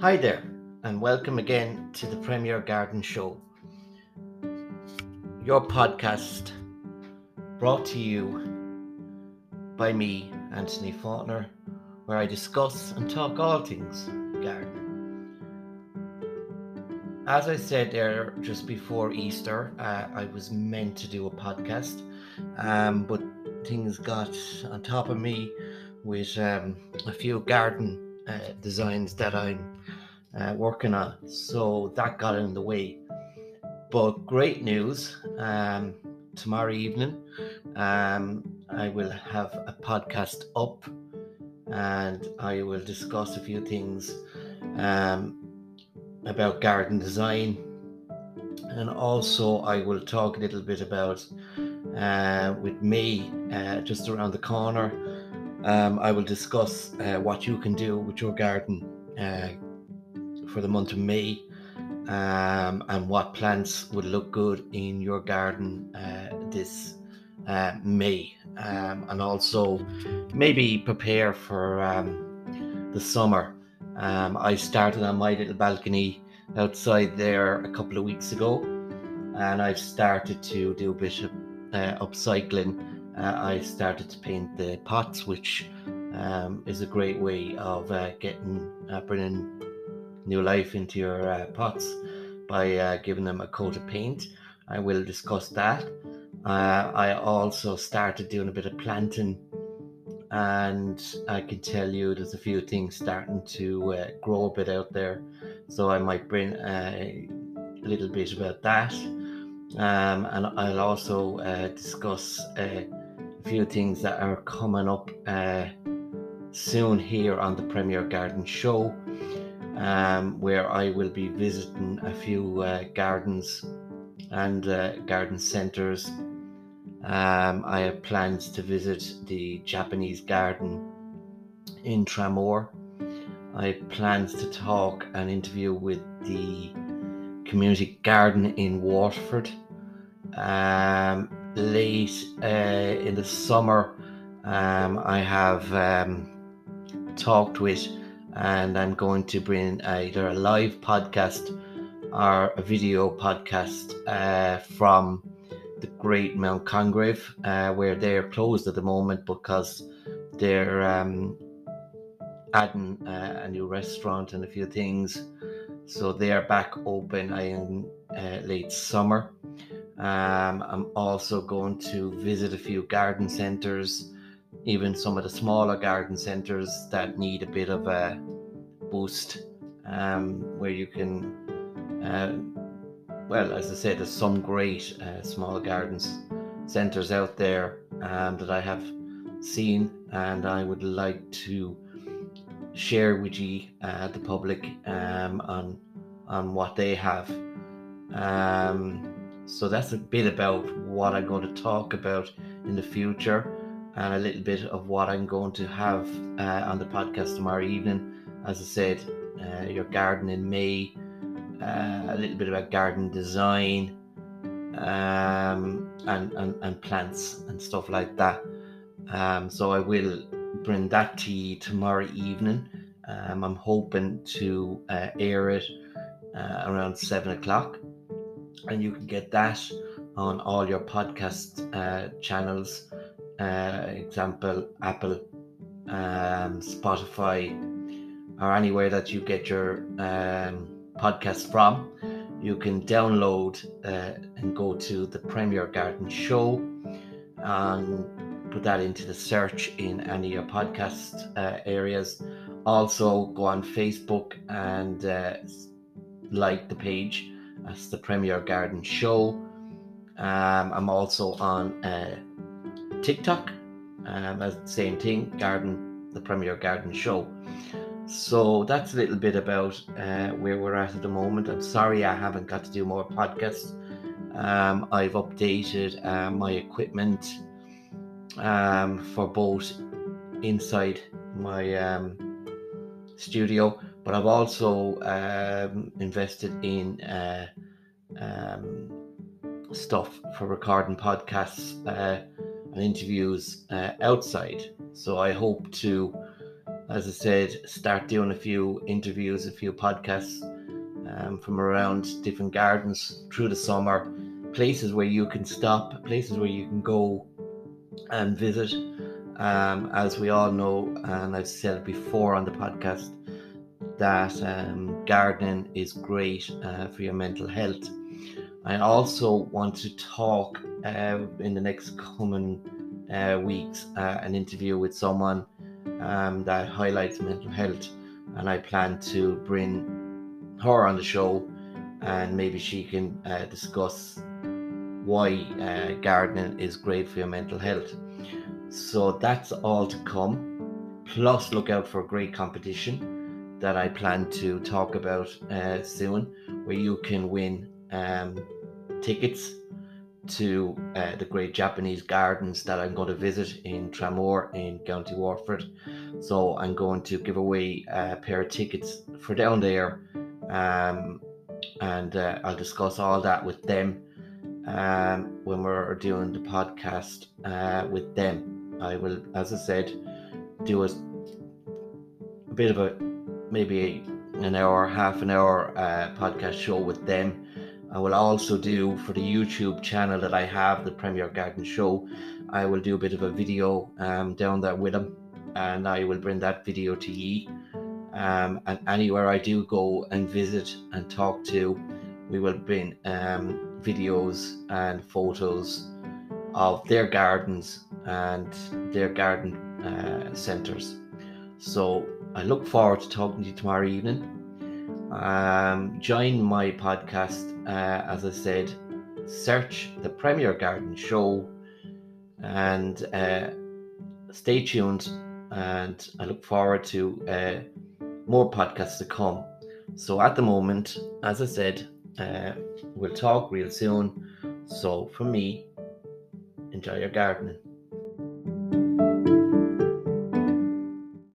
Hi there, and welcome again to the Premier Garden Show, your podcast brought to you by me, Anthony Faulkner, where I discuss and talk all things garden. As I said there just before Easter, uh, I was meant to do a podcast, um, but things got on top of me with um, a few garden uh, designs that I'm uh, working on. So that got in the way. But great news um, tomorrow evening, um, I will have a podcast up and I will discuss a few things um, about garden design. And also, I will talk a little bit about uh, with me uh, just around the corner. Um, I will discuss uh, what you can do with your garden uh, for the month of May um, and what plants would look good in your garden uh, this uh, May. Um, and also maybe prepare for um, the summer. Um, I started on my little balcony outside there a couple of weeks ago and I've started to do a bit of uh, upcycling. Uh, I started to paint the pots, which um, is a great way of uh, getting uh, bringing new life into your uh, pots by uh, giving them a coat of paint. I will discuss that. Uh, I also started doing a bit of planting, and I can tell you there's a few things starting to uh, grow a bit out there. So I might bring uh, a little bit about that. Um, and I'll also uh, discuss a few things that are coming up soon here on the Premier Garden Show um, where I will be visiting a few uh, gardens and uh, garden centres. Um, I have plans to visit the Japanese garden in Tramore. I have plans to talk and interview with the community garden in Waterford. Um, late uh, in the summer, um, I have um, talked with and I'm going to bring either a live podcast or a video podcast uh, from the Great Mount Congreve, uh, where they're closed at the moment because they're um, adding uh, a new restaurant and a few things. So they are back open in uh, late summer. Um, I'm also going to visit a few garden centres even some of the smaller garden centres that need a bit of a boost, um, where you can, uh, well, as I said, there's some great uh, small gardens centres out there um, that I have seen, and I would like to share with you, uh, the public, um, on on what they have. Um, so that's a bit about what I'm going to talk about in the future and a little bit of what I'm going to have uh, on the podcast tomorrow evening. As I said, uh, your garden in May, uh, a little bit about garden design, um, and, and, and plants and stuff like that. Um, so I will bring that to you tomorrow evening. Um, I'm hoping to uh, air it uh, around seven o'clock, and you can get that on all your podcast uh, channels uh, example, Apple, um, Spotify, or anywhere that you get your um, podcast from. You can download uh, and go to the Premier Garden Show and put that into the search in any of your podcast uh, areas. Also, go on Facebook and uh, like the page. That's the Premier Garden Show. Um, I'm also on uh, TikTok. Um, the same thing, Garden, the Premier Garden Show. So that's a little bit about uh, where we're at at the moment. I'm sorry I haven't got to do more podcasts. Um, I've updated uh, my equipment um, for both inside my um, studio, but I've also um, invested in uh, um, stuff for recording podcasts uh, and interviews uh, outside. So I hope to as I said, start doing a few interviews, a few podcasts um, from around different gardens through the summer, places where you can stop, places where you can go and visit. Um, as we all know, and I've said before on the podcast, that um, gardening is great uh, for your mental health. I also want to talk uh, in the next coming uh, weeks uh, an interview with someone um, that highlights mental health, and I plan to bring her on the show, and maybe she can uh, discuss why uh, gardening is great for your mental health. So that's all to come. Plus, look out for a great competition that I plan to talk about uh, soon, where you can win um, tickets to uh, the great Japanese gardens that I'm going to visit in Tramore in County Waterford. So I'm going to give away a pair of tickets for down there, um, and uh, I'll discuss all that with them um, when we're doing the podcast uh, with them. I will, as I said, do a, a bit of a maybe an hour, half an hour uh, podcast show with them I will also do for the YouTube channel that I have, the Premier Garden Show. I will do a bit of a video um, down there with them, and I will bring that video to ye. Um, and anywhere I do go and visit and talk to, we will bring um, videos and photos of their gardens and their garden uh, centres. So I look forward to talking to you tomorrow evening. Um, join my podcast, uh, as I said, search the Premier Garden Show and uh, stay tuned. And I look forward to uh, more podcasts to come. So at the moment, as I said, uh, we'll talk real soon. So for me, enjoy your gardening.